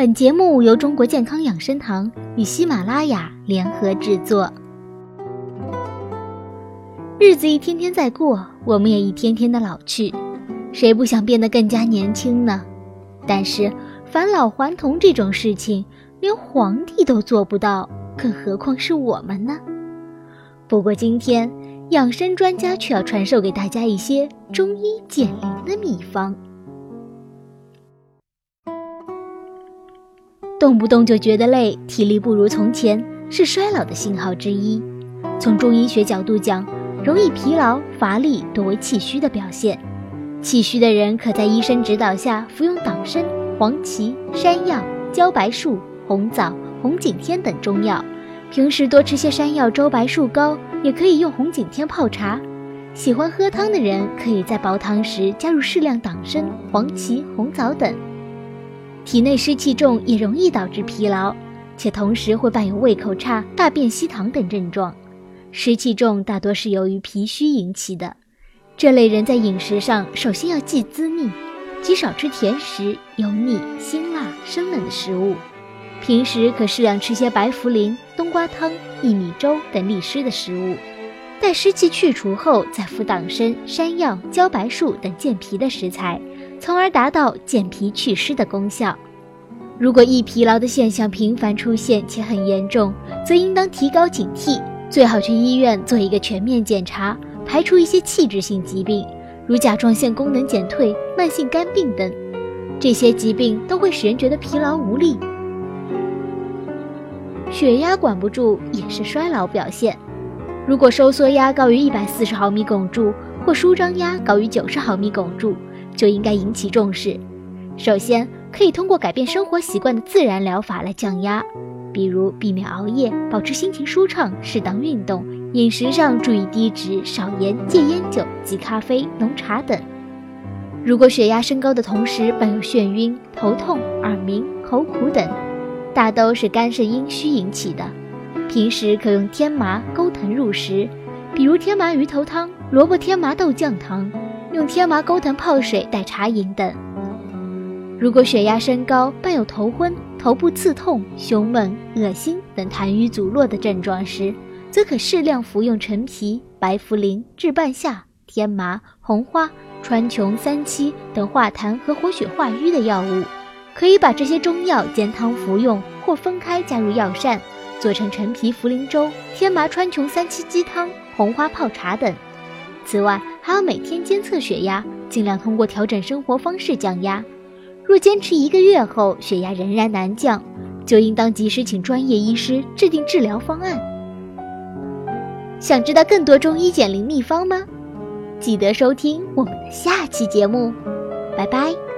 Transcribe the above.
本节目由中国健康养生堂与喜马拉雅联合制作。日子一天天在过，我们也一天天的老去，谁不想变得更加年轻呢？但是返老还童这种事情，连皇帝都做不到，更何况是我们呢？不过今天，养生专家却要传授给大家一些中医减龄的秘方。动不动就觉得累，体力不如从前，是衰老的信号之一。从中医学角度讲，容易疲劳、乏力多为气虚的表现。气虚的人可在医生指导下服用党参、黄芪、山药、茭白术、红枣、红景天等中药。平时多吃些山药粥白术膏，也可以用红景天泡茶。喜欢喝汤的人，可以在煲汤时加入适量党参、黄芪、红枣等。体内湿气重也容易导致疲劳，且同时会伴有胃口差、大便稀溏等症状。湿气重大多是由于脾虚引起的。这类人在饮食上首先要忌滋腻，即少吃甜食、油腻、辛辣、生冷的食物。平时可适量吃些白茯苓、冬瓜汤、薏米粥等利湿的食物。待湿气去除后，再服党参、山药、茭白术等健脾的食材。从而达到健脾祛湿的功效。如果易疲劳的现象频繁出现且很严重，则应当提高警惕，最好去医院做一个全面检查，排除一些器质性疾病，如甲状腺功能减退、慢性肝病等。这些疾病都会使人觉得疲劳无力。血压管不住也是衰老表现。如果收缩压高于一百四十毫米汞柱，或舒张压高于九十毫米汞柱。就应该引起重视。首先，可以通过改变生活习惯的自然疗法来降压，比如避免熬夜、保持心情舒畅、适当运动、饮食上注意低脂、少盐、戒烟酒及咖啡、浓茶等。如果血压升高的同时伴有眩晕、头痛、耳鸣、口苦等，大都是肝肾阴虚引起的。平时可用天麻、钩藤入食，比如天麻鱼头汤、萝卜天麻豆酱汤。用天麻钩藤泡水代茶饮等。如果血压升高，伴有头昏、头部刺痛、胸闷、恶心等痰瘀阻络的症状时，则可适量服用陈皮、白茯苓、炙半夏、天麻、红花、川穹、三七等化痰和活血化瘀的药物。可以把这些中药煎汤服用，或分开加入药膳，做成陈皮茯苓粥、天麻川穹三七鸡汤、红花泡茶等。此外，还要每天监测血压，尽量通过调整生活方式降压。若坚持一个月后血压仍然难降，就应当及时请专业医师制定治疗方案。想知道更多中医减龄秘方吗？记得收听我们的下期节目，拜拜。